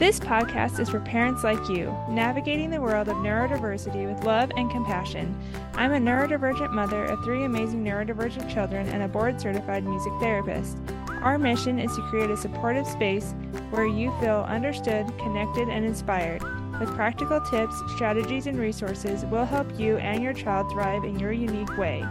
This podcast is for parents like you, navigating the world of neurodiversity with love and compassion. I'm a neurodivergent mother of three amazing neurodivergent children and a board certified music therapist. Our mission is to create a supportive space where you feel understood, connected, and inspired. With practical tips, strategies, and resources, we'll help you and your child thrive in your unique way.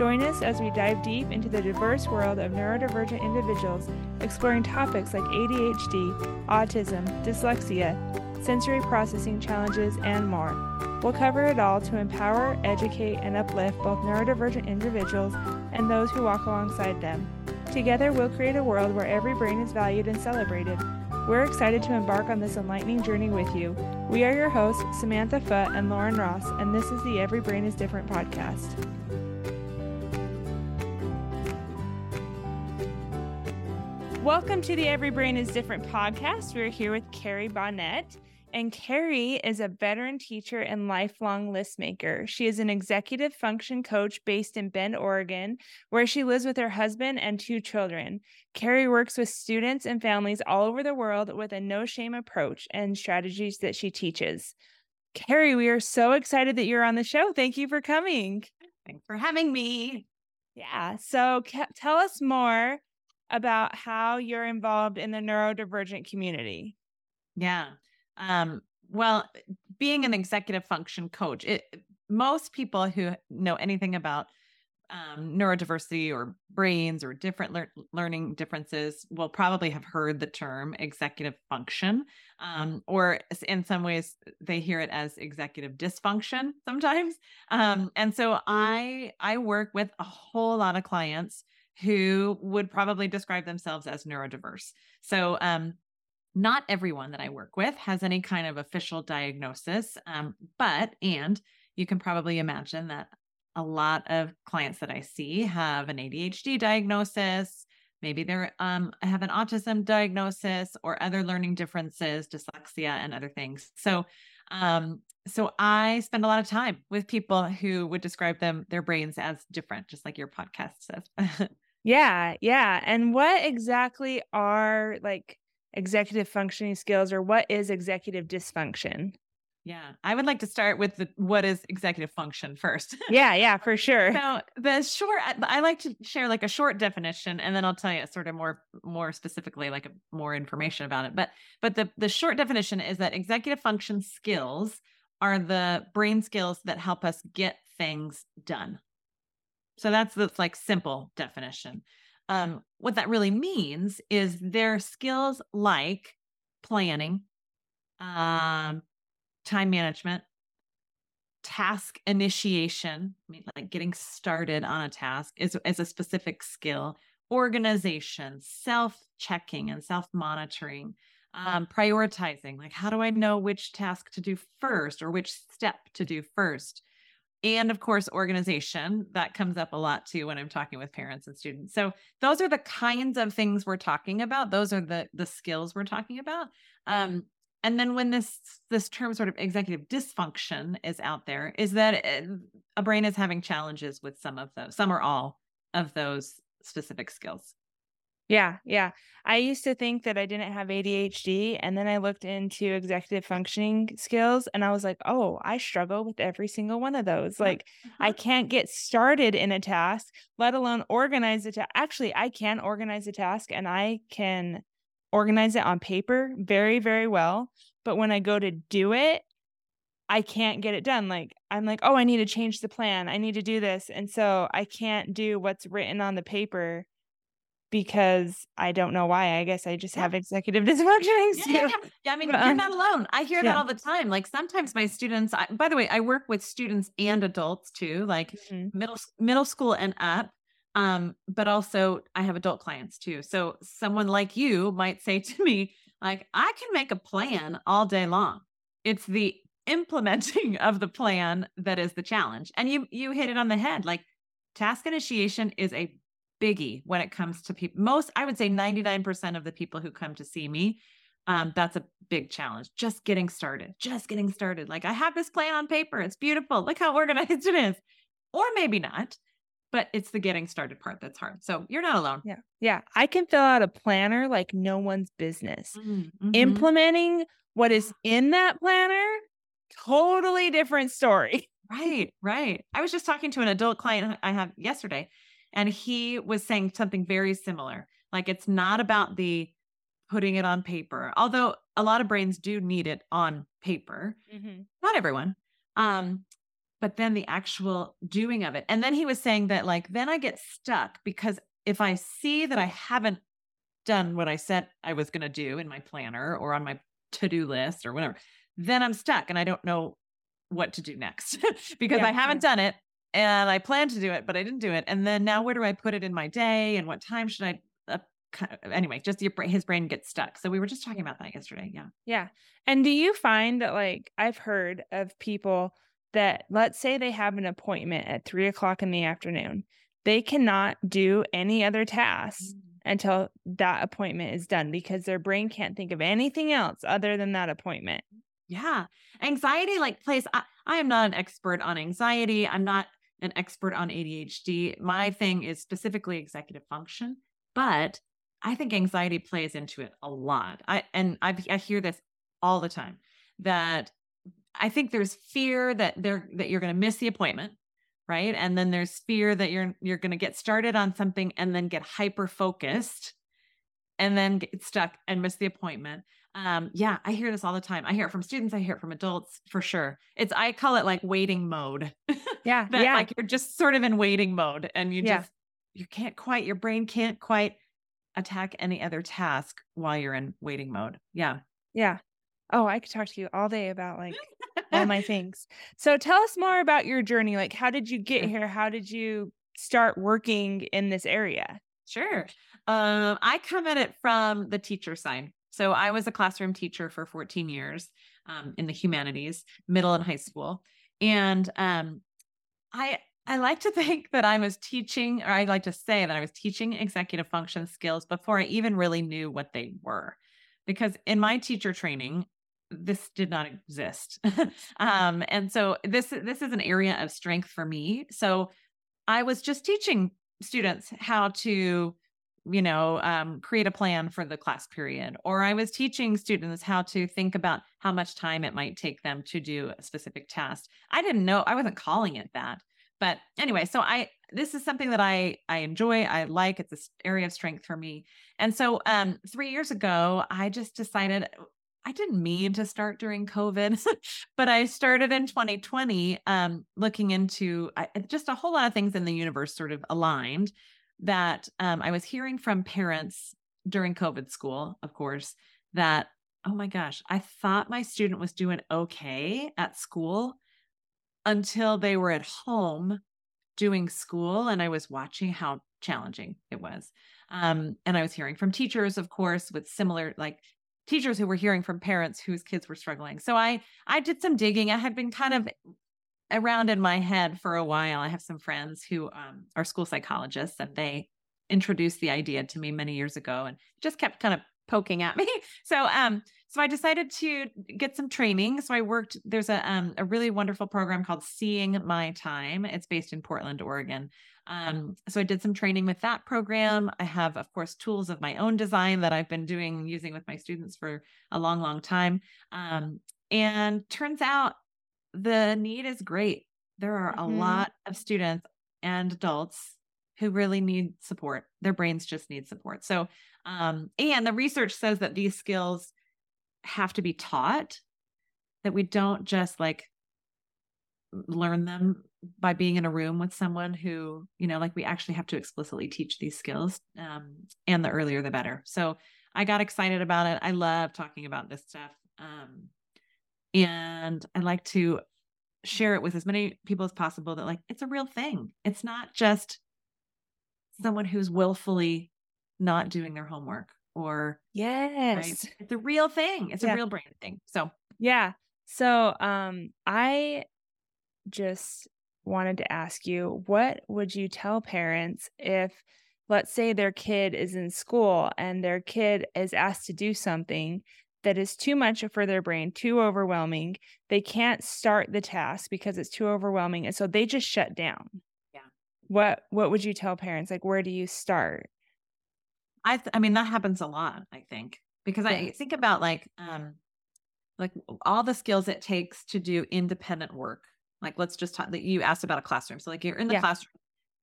Join us as we dive deep into the diverse world of neurodivergent individuals, exploring topics like ADHD, autism, dyslexia, sensory processing challenges, and more. We'll cover it all to empower, educate, and uplift both neurodivergent individuals and those who walk alongside them. Together, we'll create a world where every brain is valued and celebrated. We're excited to embark on this enlightening journey with you. We are your hosts, Samantha Foote and Lauren Ross, and this is the Every Brain is Different podcast. Welcome to the Every Brain is Different podcast. We're here with Carrie Bonnett. And Carrie is a veteran teacher and lifelong list maker. She is an executive function coach based in Bend, Oregon, where she lives with her husband and two children. Carrie works with students and families all over the world with a no shame approach and strategies that she teaches. Carrie, we are so excited that you're on the show. Thank you for coming. Thanks for having me. Yeah. So, tell us more about how you're involved in the neurodivergent community. Yeah. Um, well, being an executive function coach, it, most people who know anything about um, neurodiversity or brains or different lear- learning differences will probably have heard the term executive function, um, or in some ways they hear it as executive dysfunction sometimes. Um, and so I I work with a whole lot of clients who would probably describe themselves as neurodiverse. So, um, not everyone that I work with has any kind of official diagnosis, um, but, and you can probably imagine that a lot of clients that I see have an ADHD diagnosis. Maybe they're um, have an autism diagnosis or other learning differences, dyslexia, and other things. So, um, so I spend a lot of time with people who would describe them their brains as different, just like your podcast says. Yeah, yeah. And what exactly are like executive functioning skills or what is executive dysfunction? Yeah, I would like to start with the what is executive function first. yeah, yeah, for sure. So the short, I like to share like a short definition, and then I'll tell you sort of more more specifically, like more information about it. But but the the short definition is that executive function skills are the brain skills that help us get things done. So that's the like simple definition. Um, what that really means is their skills like planning, um, time management, task initiation, I mean, like getting started on a task is, is a specific skill, organization, self checking and self monitoring, um, prioritizing, like how do I know which task to do first or which step to do first? And of course organization that comes up a lot too when i'm talking with parents and students. So those are the kinds of things we're talking about. Those are the the skills we're talking about. Um, and then when this this term sort of executive dysfunction is out there is that eh, a brain is having challenges with some of those some or all of those specific skills yeah, yeah. I used to think that I didn't have ADHD, and then I looked into executive functioning skills, and I was like, oh, I struggle with every single one of those. Uh-huh. Like, I can't get started in a task, let alone organize it. Actually, I can organize a task and I can organize it on paper very, very well. But when I go to do it, I can't get it done. Like, I'm like, oh, I need to change the plan. I need to do this. And so I can't do what's written on the paper because I don't know why. I guess I just yeah. have executive dysfunctioning. Yeah, yeah, yeah, I mean, you're not alone. I hear that all the time. Like sometimes my students, I, by the way, I work with students and adults too, like mm-hmm. middle middle school and up. Um, but also I have adult clients too. So someone like you might say to me, like, I can make a plan all day long. It's the implementing of the plan that is the challenge. And you you hit it on the head. Like task initiation is a biggie when it comes to people. Most, I would say 99% of the people who come to see me, um, that's a big challenge. Just getting started, just getting started. Like I have this plan on paper. It's beautiful. Look how organized it is. Or maybe not. but it's the getting started part that's hard. So you're not alone. Yeah. Yeah. I can fill out a planner like no one's business. Mm-hmm. Implementing what is in that planner, totally different story. Right, right. I was just talking to an adult client I have yesterday, and he was saying something very similar. Like it's not about the putting it on paper, although a lot of brains do need it on paper. Mm-hmm. Not everyone. Um, but then the actual doing of it. And then he was saying that, like, then I get stuck because if I see that I haven't done what I said I was going to do in my planner or on my to do list or whatever, then I'm stuck and I don't know what to do next because yeah, I haven't done it and I planned to do it, but I didn't do it. And then now where do I put it in my day and what time should I? Uh, anyway, just your, his brain gets stuck. So we were just talking about that yesterday. Yeah. Yeah. And do you find that, like, I've heard of people that let's say they have an appointment at three o'clock in the afternoon, they cannot do any other tasks mm. until that appointment is done because their brain can't think of anything else other than that appointment. Yeah. Anxiety like plays I, I am not an expert on anxiety. I'm not an expert on ADHD. My thing is specifically executive function, but I think anxiety plays into it a lot. I and I, I hear this all the time that I think there's fear that they're that you're going to miss the appointment, right? And then there's fear that you're you're going to get started on something and then get hyper focused and then get stuck and miss the appointment. Um, yeah, I hear this all the time. I hear it from students, I hear it from adults for sure. It's I call it like waiting mode. Yeah. that, yeah. Like you're just sort of in waiting mode and you yeah. just you can't quite your brain can't quite attack any other task while you're in waiting mode. Yeah. Yeah. Oh, I could talk to you all day about like all my things. So tell us more about your journey. Like, how did you get here? How did you start working in this area? Sure. Um, I come at it from the teacher side. So I was a classroom teacher for 14 years um, in the humanities, middle and high school. And um, I I like to think that I was teaching, or I like to say that I was teaching executive function skills before I even really knew what they were. Because in my teacher training, this did not exist. um, and so this this is an area of strength for me. So I was just teaching students how to you know um, create a plan for the class period or i was teaching students how to think about how much time it might take them to do a specific task. I didn't know i wasn't calling it that. But anyway so i this is something that i i enjoy i like it's this area of strength for me. And so um three years ago i just decided I didn't mean to start during COVID, but I started in 2020 um, looking into I, just a whole lot of things in the universe sort of aligned that um, I was hearing from parents during COVID school, of course, that, oh my gosh, I thought my student was doing okay at school until they were at home doing school and I was watching how challenging it was. Um, and I was hearing from teachers, of course, with similar like teachers who were hearing from parents whose kids were struggling. So I I did some digging. I had been kind of around in my head for a while. I have some friends who um, are school psychologists, and they introduced the idea to me many years ago, and just kept kind of poking at me. So um so I decided to get some training. So I worked there's a um a really wonderful program called Seeing My Time. It's based in Portland, Oregon. Um so I did some training with that program. I have of course tools of my own design that I've been doing using with my students for a long long time. Um and turns out the need is great. There are mm-hmm. a lot of students and adults who really need support. Their brains just need support. So, um, and the research says that these skills have to be taught, that we don't just like learn them by being in a room with someone who, you know, like we actually have to explicitly teach these skills. Um, and the earlier, the better. So I got excited about it. I love talking about this stuff. Um, and I like to share it with as many people as possible that like it's a real thing. It's not just someone who's willfully not doing their homework or yes right? it's a real thing it's yeah. a real brain thing so yeah so um i just wanted to ask you what would you tell parents if let's say their kid is in school and their kid is asked to do something that is too much for their brain, too overwhelming. They can't start the task because it's too overwhelming. And so they just shut down. Yeah. what what would you tell parents? Like where do you start? I th- I mean that happens a lot, I think. Because yeah. I think about like um like all the skills it takes to do independent work. Like let's just talk that you asked about a classroom. So like you're in the yeah. classroom.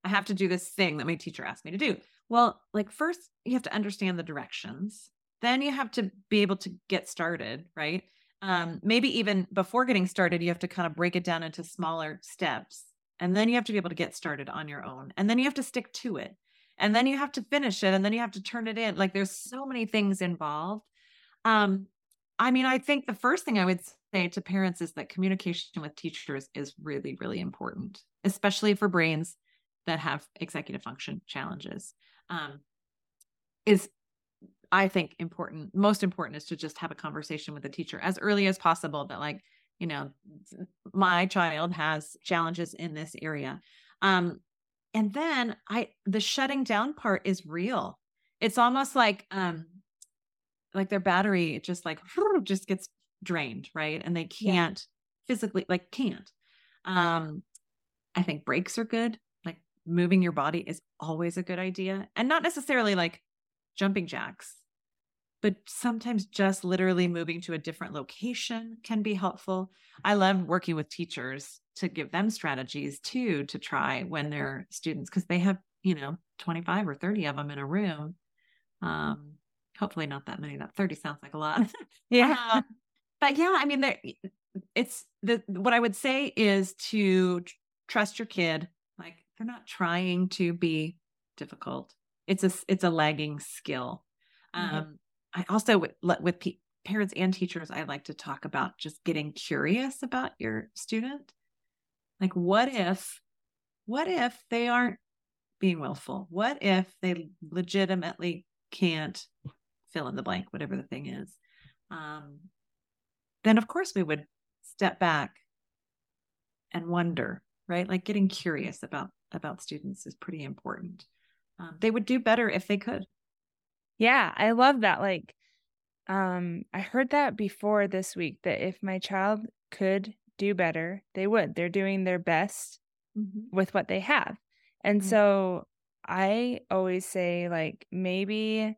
I have to do this thing that my teacher asked me to do. Well, like first you have to understand the directions. Then you have to be able to get started, right? Um, maybe even before getting started, you have to kind of break it down into smaller steps. And then you have to be able to get started on your own. And then you have to stick to it. And then you have to finish it. And then you have to turn it in. Like there's so many things involved. Um, I mean, I think the first thing I would say to parents is that communication with teachers is really, really important, especially for brains that have executive function challenges. Um, is I think important, most important is to just have a conversation with the teacher as early as possible that, like, you know, my child has challenges in this area. Um, and then I, the shutting down part is real. It's almost like, um, like their battery just like just gets drained, right? And they can't yeah. physically, like, can't. Um, I think breaks are good. Like moving your body is always a good idea, and not necessarily like jumping jacks, but sometimes just literally moving to a different location can be helpful. I love working with teachers to give them strategies too to try when they're students because they have, you know, 25 or 30 of them in a room. Um, hopefully not that many. That 30 sounds like a lot. yeah. Uh, but yeah, I mean, there it's the what I would say is to trust your kid. Like they're not trying to be difficult it's a it's a lagging skill. Mm-hmm. Um, I also with, with pe- parents and teachers, I like to talk about just getting curious about your student. Like, what if, what if they aren't being willful? What if they legitimately can't fill in the blank, whatever the thing is? Um, then, of course, we would step back and wonder, right? Like getting curious about about students is pretty important um, they would do better if they could. Yeah, I love that. Like, um, I heard that before this week that if my child could do better, they would. They're doing their best mm-hmm. with what they have. And mm-hmm. so I always say, like, maybe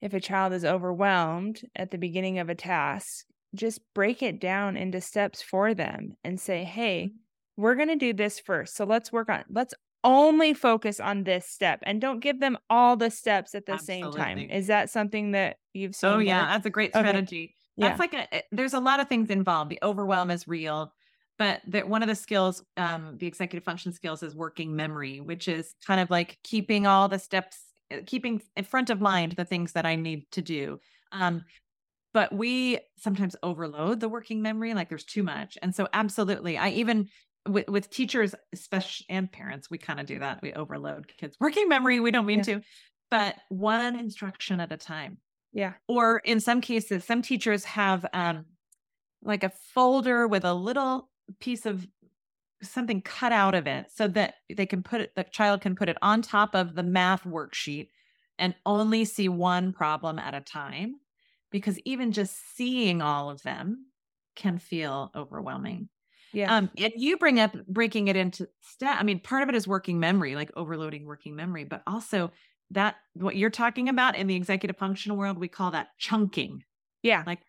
if a child is overwhelmed at the beginning of a task, just break it down into steps for them and say, hey, mm-hmm. we're going to do this first. So let's work on, let's only focus on this step and don't give them all the steps at the Absolutely. same time. Is that something that you've seen? Oh, yeah. That's a great strategy. Okay. That's yeah. like a, there's a lot of things involved. The overwhelm is real, but that one of the skills, um, the executive function skills is working memory, which is kind of like keeping all the steps, eh, keeping in front of mind the things that I need to do. Um, but we sometimes overload the working memory like there's too much and so absolutely i even with, with teachers, especially and parents, we kind of do that. We overload kids' working memory. We don't mean yeah. to, but one instruction at a time. Yeah. Or in some cases, some teachers have um, like a folder with a little piece of something cut out of it so that they can put it, the child can put it on top of the math worksheet and only see one problem at a time. Because even just seeing all of them can feel overwhelming. Yeah. Um, and you bring up breaking it into step. I mean, part of it is working memory, like overloading working memory, but also that what you're talking about in the executive functional world, we call that chunking. Yeah. Like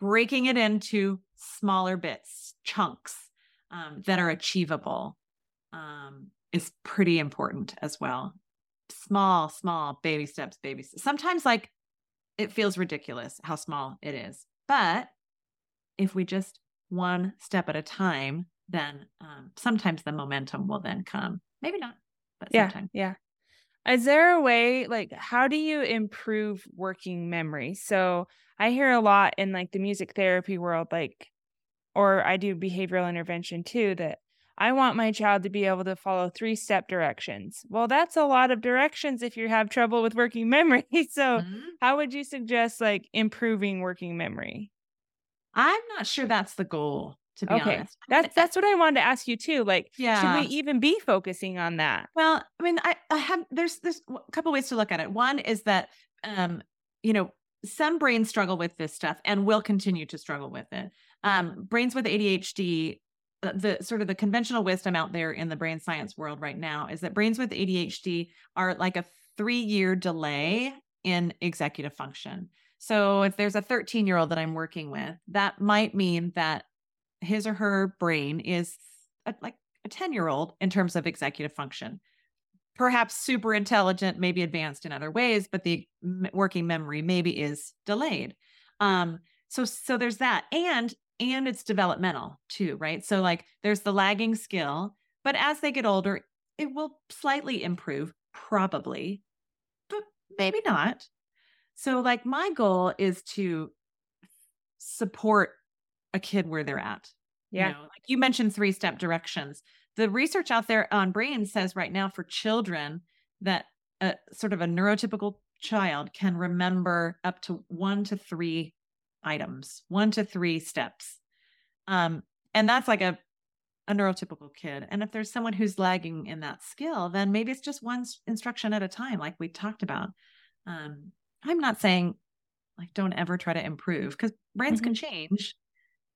breaking it into smaller bits, chunks um, that are achievable um, is pretty important as well. Small, small baby steps, baby steps. Sometimes, like, it feels ridiculous how small it is. But if we just one step at a time, then um, sometimes the momentum will then come. Maybe not, but yeah, sometimes. Yeah. Is there a way, like, how do you improve working memory? So I hear a lot in like the music therapy world, like, or I do behavioral intervention too, that I want my child to be able to follow three step directions. Well, that's a lot of directions if you have trouble with working memory. So, mm-hmm. how would you suggest like improving working memory? I'm not sure that's the goal, to be okay. honest. That's that's what I wanted to ask you too. Like, yeah. should we even be focusing on that? Well, I mean, I, I have there's there's a couple ways to look at it. One is that um, you know, some brains struggle with this stuff and will continue to struggle with it. Um, brains with ADHD uh, the sort of the conventional wisdom out there in the brain science world right now is that brains with ADHD are like a three year delay in executive function. So if there's a 13 year old that I'm working with, that might mean that his or her brain is a, like a 10 year old in terms of executive function. Perhaps super intelligent, maybe advanced in other ways, but the working memory maybe is delayed. Um, so so there's that, and and it's developmental too, right? So like there's the lagging skill, but as they get older, it will slightly improve, probably, but maybe not. So like my goal is to support a kid where they're at. Yeah. You know, like you mentioned three step directions. The research out there on brain says right now for children that a sort of a neurotypical child can remember up to one to three items, one to three steps. Um, and that's like a, a neurotypical kid. And if there's someone who's lagging in that skill, then maybe it's just one instruction at a time, like we talked about. Um, I'm not saying like don't ever try to improve because brains mm-hmm. can change.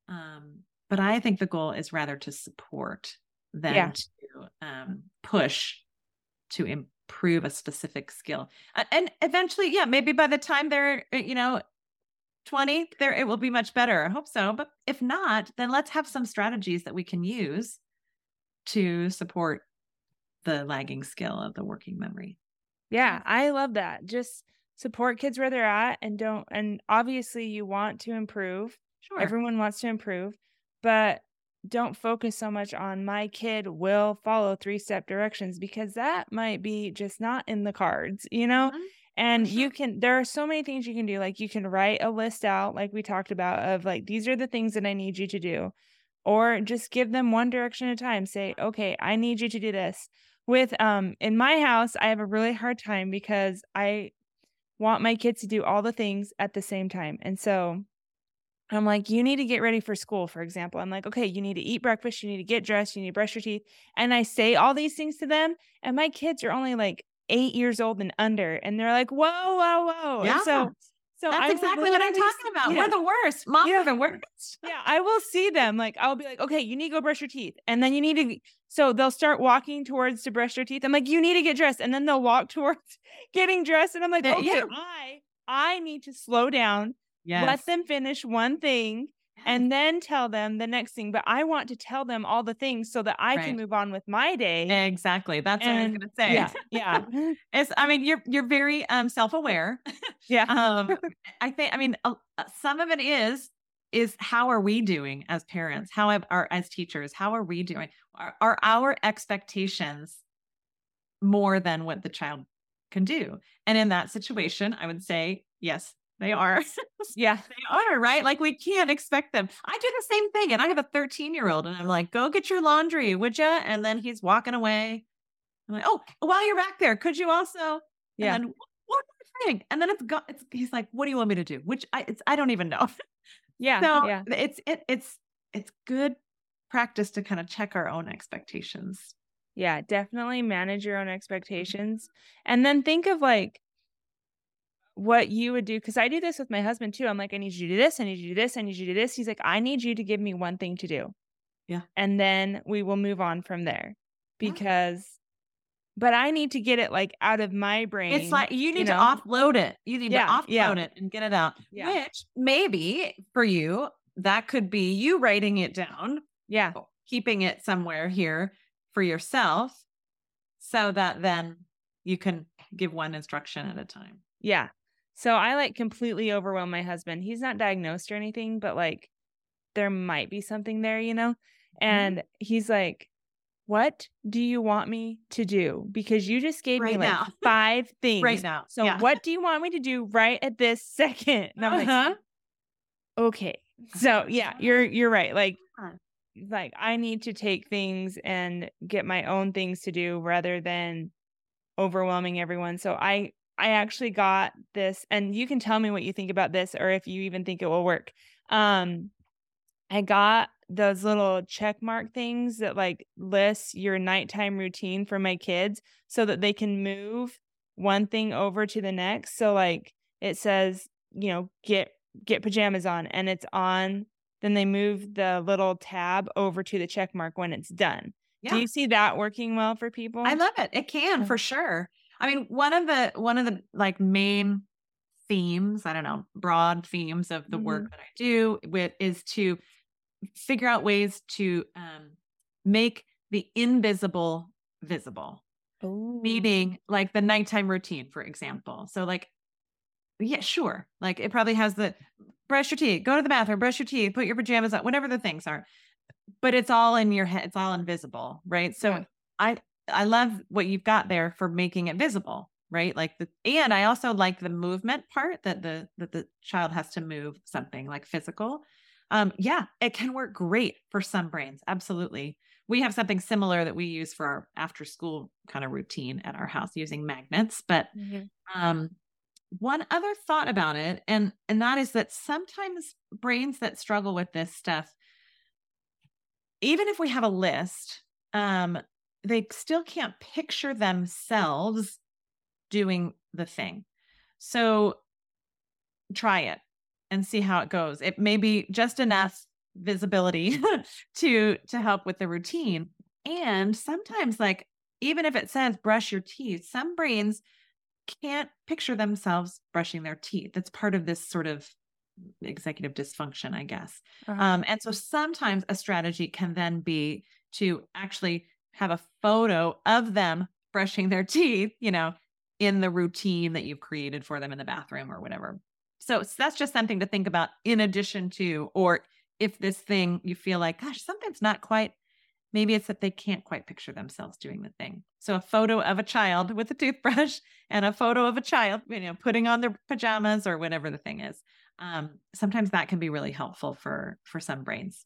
Um, but I think the goal is rather to support than yeah. to um, push to improve a specific skill. And eventually, yeah, maybe by the time they're, uh, you know, 20, there it will be much better. I hope so. But if not, then let's have some strategies that we can use to support the lagging skill of the working memory. Yeah, I love that. Just support kids where they're at and don't and obviously you want to improve. Sure. Everyone wants to improve, but don't focus so much on my kid will follow three step directions because that might be just not in the cards, you know? Mm-hmm. And sure. you can, there are so many things you can do. Like you can write a list out, like we talked about, of like, these are the things that I need you to do. Or just give them one direction at a time. Say, okay, I need you to do this. With, um, in my house, I have a really hard time because I want my kids to do all the things at the same time. And so I'm like, you need to get ready for school, for example. I'm like, okay, you need to eat breakfast, you need to get dressed, you need to brush your teeth. And I say all these things to them, and my kids are only like eight years old and under, and they're like, whoa, whoa, whoa. Yeah. And so so that's I exactly what I'm talking about. Yeah. We're the worst. Moms yeah. are the worst. yeah, I will see them. Like I'll be like, okay, you need to go brush your teeth, and then you need to. So they'll start walking towards to brush their teeth. I'm like, you need to get dressed, and then they'll walk towards getting dressed, and I'm like, okay, yeah. I I need to slow down. Yes. Let them finish one thing and then tell them the next thing. But I want to tell them all the things so that I right. can move on with my day. Exactly. That's and, what I was gonna say. Yeah. Yeah. it's I mean, you're you're very um self-aware. yeah. um I think I mean uh, some of it is is how are we doing as parents? How are as teachers? How are we doing? Are, are our expectations more than what the child can do? And in that situation, I would say, yes, they are. yeah, they are, right? Like we can't expect them. I do the same thing. And I have a 13 year old and I'm like, go get your laundry, would you? And then he's walking away. I'm like, oh, oh while you're back there, could you also? Yeah. And one more thing. And then it's got, it's, he's like, what do you want me to do? Which I, it's, I don't even know. yeah. So yeah. it's, it, it's, it's good practice to kind of check our own expectations. Yeah, definitely manage your own mm-hmm. expectations. And then think of like, what you would do because I do this with my husband too. I'm like, I need you to do this, I need you to do this, I need you to do this. He's like, I need you to give me one thing to do. Yeah. And then we will move on from there. Oh. Because yeah. but I need to get it like out of my brain. It's like you need you know? to offload it. You need yeah, to offload yeah. it and get it out. Yeah. Which maybe for you, that could be you writing it down. Yeah. Keeping it somewhere here for yourself so that then you can give one instruction at a time. Yeah. So I like completely overwhelm my husband. He's not diagnosed or anything, but like there might be something there, you know? Mm-hmm. And mm-hmm. he's like, What do you want me to do? Because you just gave right me like five things. Right now. So yeah. what do you want me to do right at this second? And I'm uh-huh. like, Okay. So yeah, you're you're right. Like like I need to take things and get my own things to do rather than overwhelming everyone. So I I actually got this, and you can tell me what you think about this or if you even think it will work. Um, I got those little check mark things that like lists your nighttime routine for my kids so that they can move one thing over to the next. So like it says, you know, get get pajamas on and it's on then they move the little tab over to the check mark when it's done. Yeah. Do you see that working well for people? I love it. It can for sure. I mean, one of the one of the like main themes, I don't know, broad themes of the work that I do with is to figure out ways to um, make the invisible visible. Oh. Meaning like the nighttime routine, for example. So like, yeah, sure. Like it probably has the brush your teeth, go to the bathroom, brush your teeth, put your pajamas on, whatever the things are. But it's all in your head. It's all invisible, right? So Yeah. I I love what you've got there for making it visible, right? Like the and I also like the movement part that the that the child has to move something like physical. Um, yeah, it can work great for some brains. Absolutely. We have something similar that we use for our after school kind of routine at our house using magnets, but Mhm. um one other thought about it and and that is that sometimes brains that struggle with this stuff even if we have a list um they still can't picture themselves doing the thing so try it and see how it goes it may be just enough visibility to to help with the routine and sometimes like even if it says brush your teeth some brains can't picture themselves brushing their teeth. That's part of this sort of executive dysfunction, I guess. Uh-huh. Um, and so sometimes a strategy can then be to actually have a photo of them brushing their teeth, you know, in the routine that you've created for them in the bathroom or whatever. So, so that's just something to think about in addition to, or if this thing you feel like, gosh, something's not quite Maybe it's that they can't quite picture themselves doing the thing. So a photo of a child with a toothbrush and a photo of a child, you know, putting on their pajamas or whatever the thing is. Um, sometimes that can be really helpful for for some brains.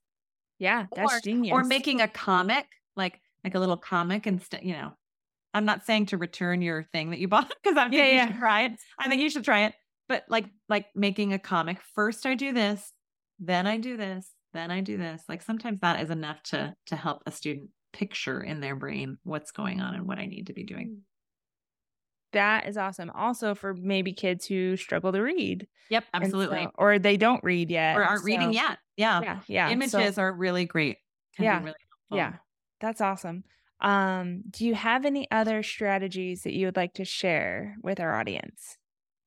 yeah, that's or, genius. Or making a comic, like like a little comic instead, you know. I'm not saying to return your thing that you bought because I think Yeah, you yeah. should try it. I think you should try it. But like like making a comic. First I do this, then I do this, then I do this. Like sometimes that is enough to to help a student picture in their brain what's going on and what I need to be doing. Mm. that is awesome. Also for maybe kids who struggle to read. Yep, absolutely. so- or they don't read yet. or aren't reading yet. Yeah. Yeah. Yeah. so- Images are really great. Can Yeah, be really helpful. Yeah, that's awesome. Um, do you have any other strategies that you would like to share with our audience?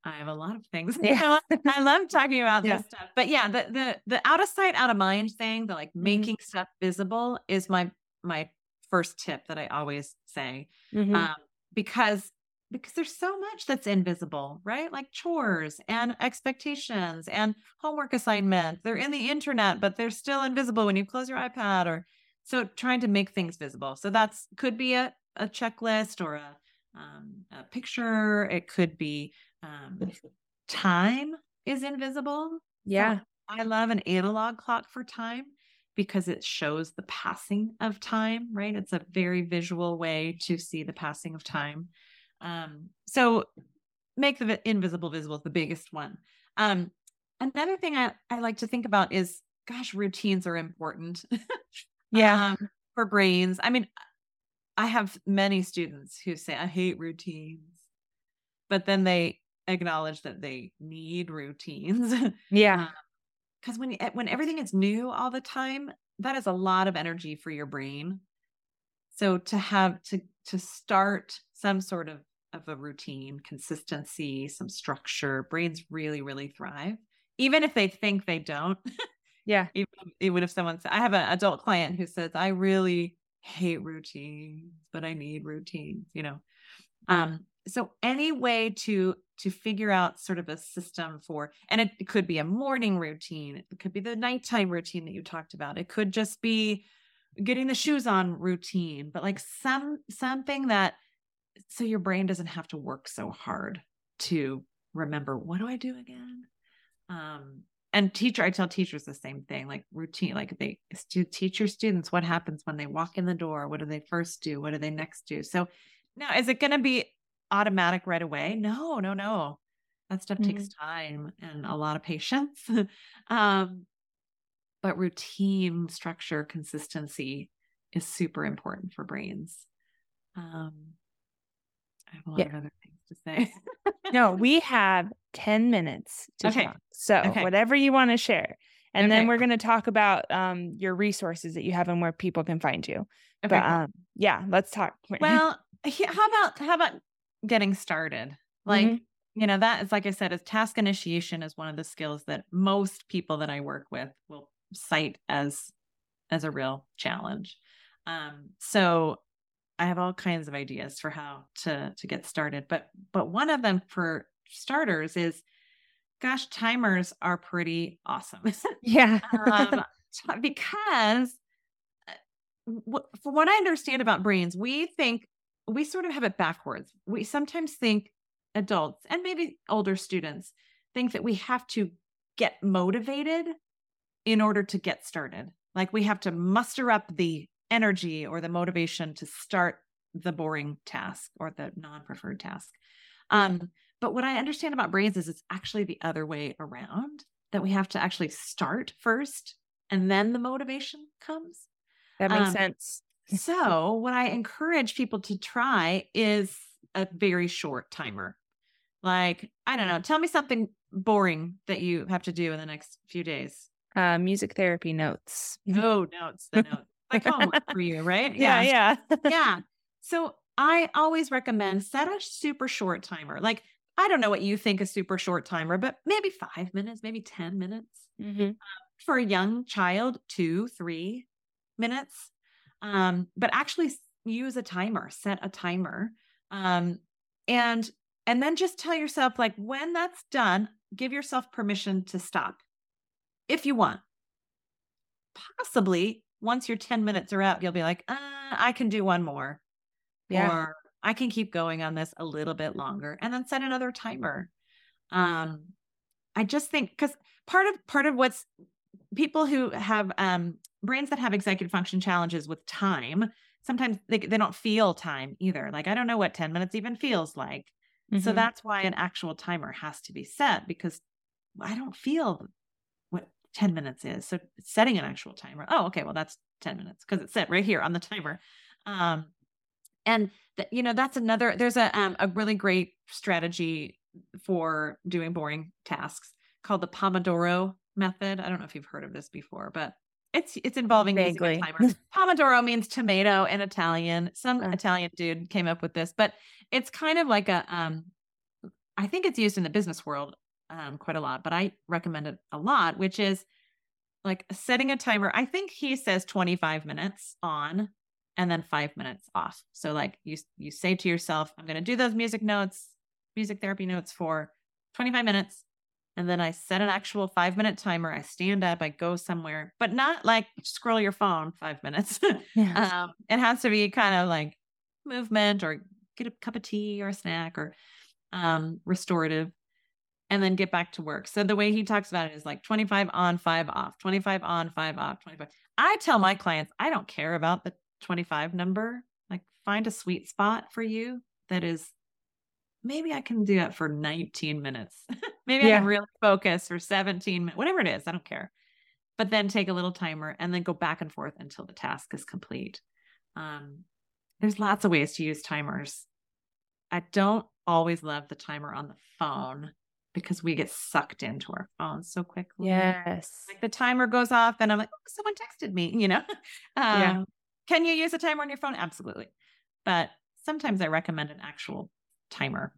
I have a lot of things. Yeah. I love talking about Yeah. this stuff. But yeah, the the the out of sight, out of mind thing, the like Mm-hmm. making stuff visible is my my first tip that I always say. Mhm. Um, because because there's so much that's invisible, right? Like chores and expectations and homework assignment. They're in the internet, but they're still invisible when you close your iPad or so trying to make things visible. So that's could be a, a checklist or a um, a picture. It could be um, time is invisible. yeah. I love an analog clock for time because it shows the passing of time, right? It's a very visual way to see the passing of time. Um, so make the invisible visible is the biggest one. Um, another thing I, I like to think about is gosh, routines are important. Yeah. um, for brains. I mean, I have many students who say, I hate routines, but then they acknowledge that they need routines. yeah. because when e- when everything is new all the time that is a lot of energy for your brain so to have to to start some sort of of a routine consistency some structure brains really really thrive even if they think they don't Yeah. even, even if someone said i have an adult client who says i really hate routines but i need routines you know? Um so any way to to figure out sort of a system for and it, it could be a morning routine it could be the nighttime routine that you talked about it could just be getting the shoes on routine but like some something that so your brain doesn't have to work so hard to remember what do i do again? Um and teacher i tell teachers the same thing like routine like they teach your students what happens when they walk in the door? What do they first do? What do they next do? So now is it going to be automatic right away? No no no. That stuff takes time and a lot of patience. Um but routine structure consistency is super important for brains. Um i have a lot Yeah. of other to say No, we have 10 minutes to Okay. talk. So, Okay. whatever you want to share. And then we're going to talk about um, your resources that you have and where people can find you. Okay, but um, yeah, let's talk. well, how about how about getting started? Like, Mhm. you know, that is like I said, is task initiation is one of the skills that most people that I work with will cite as as a real challenge. Um, so I have all kinds of ideas for how to to get started, but but one of them for starters is, gosh, timers are pretty awesome. yeah. um, t- because uh, wh- from what I understand about brains, we think we sort of have it backwards. We sometimes think adults and maybe older students think that we have to get motivated in order to get started. Like we have to muster up the energy or the motivation to start the boring task or the non preferred task. Um, but what I understand about brains is it's actually the other way around that we have to actually start first and then the motivation comes. that makes um, sense. So, what I encourage people to try is a very short timer. Like, I don't know, tell me something boring that you have to do in the next few days. Uh, music therapy notes. Oh, notes, the notes. Like homework for you, right? Yeah. Yeah. yeah. So I always recommend set a super short timer. Like, I don't know what you think a super short timer, but maybe five minutes, maybe 10 minutes. Mhm. For a young child, two, three minutes. Um, but actually use a timer, set a timer. Um, and and then just tell yourself, like, when that's done, give yourself permission to stop if you want. Possibly once your 10 minutes are out, you'll be like, uh, I can do one more Yeah. or I can keep going on this a little bit longer and then set another timer. Um, I just think because part of part of what's people who have um, brains that have executive function challenges with time, sometimes they, they don't feel time either. Like I don't know what 10 minutes even feels like. So Mhm. that's why an actual timer has to be set because I don't feel 10 minutes is. So setting an actual timer. Oh, okay. Well, that's 10 minutes because it's set right here on the timer. Um, and th- you know, that's another, there's a, um, a really great strategy for doing boring tasks called the Pomodoro method. I don't know if you've heard of this before, but it's, it's involving using a timer. Pomodoro means tomato in Italian. Some Uh. Italian dude came up with this, but it's kind of like a um I think it's used in the business world um quite a lot, but I recommend it a lot, which is like setting a timer. I think he says 25 minutes on and then 5 minutes off. So like you you say to yourself, I'm going to do those music notes, music therapy notes for 25 minutes and then I set an actual 5 minute timer. I stand up, I go somewhere, but not like scroll your phone 5 minutes. Yeah. um, it has to be kind of like movement or get a cup of tea or a snack or um, restorative and then get back to work. So the way he talks about it is like 25 on, 5 off, 25 on, 5 off, 25. I tell my clients, I don't care about the 25 number. Like find a sweet spot for you that is maybe I can do that for 19 minutes. maybe I can really focus for 17 minutes, whatever it is, I don't care. But then take a little timer and then go back and forth until the task is complete. Um, there's lots of ways to use timers. I don't always love the timer on the phone because we get sucked into our phones so quickly. yes. Like the timer goes off and I'm like, oh, someone texted me, you know? Yeah. Um, Can you use a timer on your phone? Absolutely. But sometimes I recommend an actual timer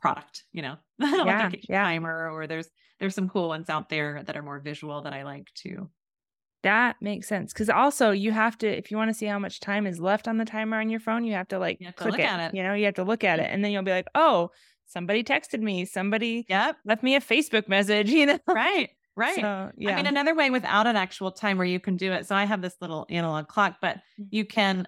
product, you know, Yeah, like a yeah. timer or there's there's some cool ones out there that are more visual that I like too. That makes sense. Because also you have to, if you want to see how much time is left on the timer on your phone, you have to like You have to click look it. at it. You know, you have to look at it, and then you'll be like, oh, somebody texted me. Somebody Yep. left me a Facebook message. You know, Right. Right. So yeah, I mean, another way without an actual timer, you can do it. So I have this little analog clock, but Mm. you can,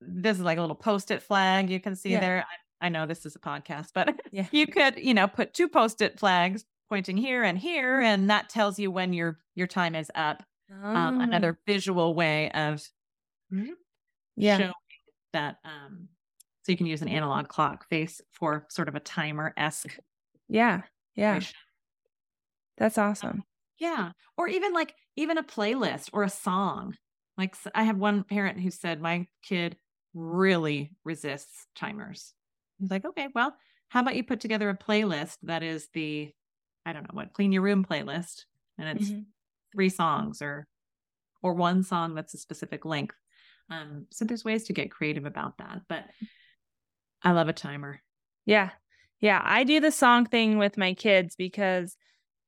this is like a little post it flag you can see Yeah. there. I, I know this is a podcast, but Yeah. you could, you know, put two post it flags pointing here and here, and that tells you when your your time is up. Um, Oh, another visual way of yeah, showing that. Um, so you can use an analog clock face for sort of a timer esque. yeah, yeah. That's awesome. Yeah. Or even like even a playlist or a song. Like I have one parent who said my kid really resists timers. He's like, okay, well, how about you put together a playlist that is the, I don't know what, clean your room playlist. And it's Mhm. three songs or or one song that's a specific length. Um, so there's ways to get creative about that. But I love a timer. Yeah. Yeah. I do the song thing with my kids because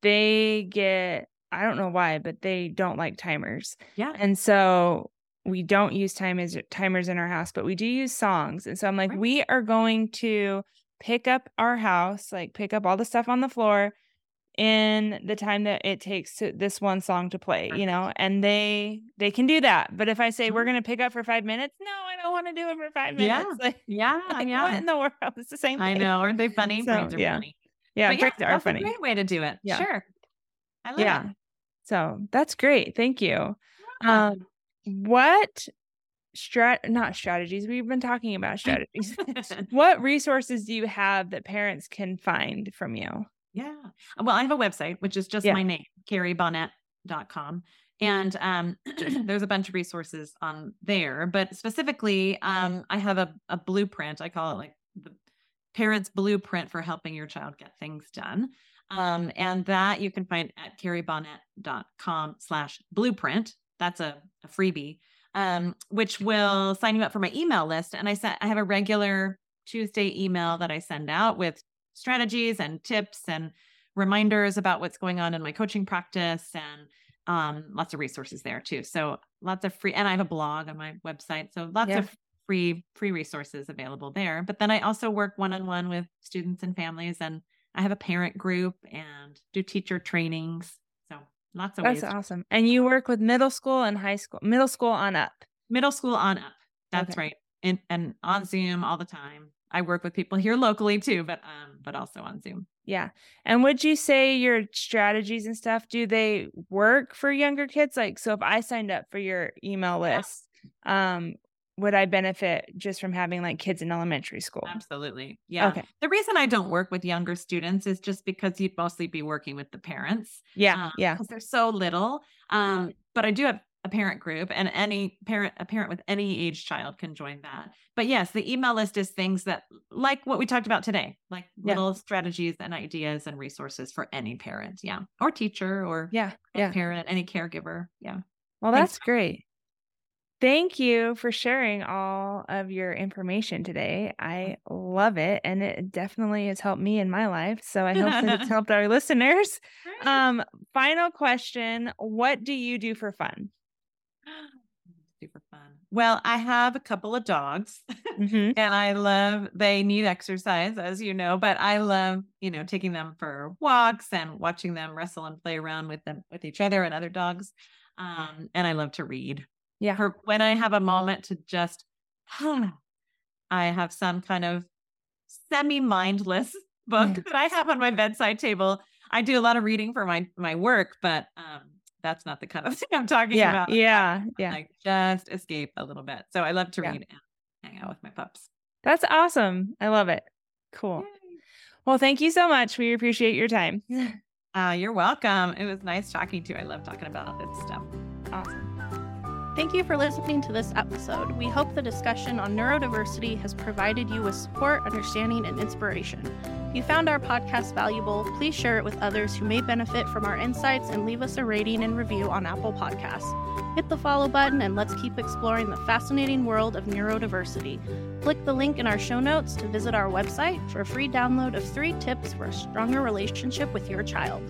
they get, I don't know why, but they don't like timers. Yeah. And so we don't use timers timers in our house, but we do use songs. And so I'm like, Right. we are going to pick up our house, like pick up all the stuff on the floor in the time that it takes to this one song to play, you know, and they they can do that. But if I say we're Mhm. gonna pick up for five minutes, no, I don't want to do it for five Yeah. minutes. Like, Yeah. like, yeah. what in the world? It's the same I thing. know. Aren't they funny? So, Brains are yeah. funny. Yeah, But breaks are that's funny. a great way to do it. Yeah. Sure. I love Yeah. it. So that's great. Thank you. Yeah. Um, what strat not strategies? We've been talking about strategies. what resources do you have that parents can find from you? Yeah. Well, I have a website, which is just Yeah. my name, carriebonnett.com. And um, there's a bunch of resources on there, but specifically, um, I have a, a blueprint. I call it like the parent's blueprint for helping your child get things done. Um, and that you can find at carriebonnett.com slash blueprint. That's a, a freebie, um, which will sign you up for my email list. And I sent, I have a regular Tuesday email that I send out with strategies and tips and reminders about what's going on in my coaching practice and um, lots of resources there too. So lots of free, and I have a blog on my website. So lots Yeah. of free, free resources available there. But then I also work one-on-one with students and families and I have a parent group and do teacher trainings. So lots of ways That's ways. awesome. And you work with middle school and high school, middle school on up. Middle school on up. That's Okay. right. And, and on Zoom all the time. I work with people here locally too, but um, but also on Zoom. Yeah. And would you say your strategies and stuff, do they work for younger kids? Like, so if I signed up for your email Yeah. list, um, would I benefit just from having like kids in elementary school? Absolutely. Yeah. Okay. The reason I don't work with younger students is just because you'd mostly be working with the parents. Yeah. um, Yeah. Because they're so little. Um, but I do have a parent group and any parent, a parent with any age child can join that. But yes, the email list is things that like what we talked about today, like Yeah. little strategies and ideas and resources for any parent. Yeah. Or teacher or Yeah. Yeah. parent, any caregiver. Yeah. Well, Thanks. that's great. Thank you for sharing all of your information today. I love it. And it definitely has helped me in my life. So I hope that it's helped our listeners. Um, final question What do you do for fun? Super fun. Well, I have a couple of dogs. Mhm. and I love they need exercise as you know, but I love, you know, taking them for walks and watching them wrestle and play around with them with each other and other dogs. Um and I love to read. Yeah. For when I have a moment to just I have some kind of semi-mindless book Mm. that I have on my bedside table. I do a lot of reading for my my work, but um that's not the kind of thing I'm talking Yeah. about. Yeah. Yeah. Like just escape a little bit. So I love to Yeah. read and hang out with my pups. That's awesome. I love it. Cool. Well, thank you so much. We appreciate your time. Uh, you're welcome. It was nice talking to you. I love talking about this stuff. awesome. Thank you for listening to this episode. We hope the discussion on neurodiversity has provided you with support, understanding, and inspiration. If you found our podcast valuable, please share it with others who may benefit from our insights and leave us a rating and review on Apple Podcasts. Hit the follow button and let's keep exploring the fascinating world of neurodiversity. Click the link in our show notes to visit our website for a free download of three tips for a stronger relationship with your child.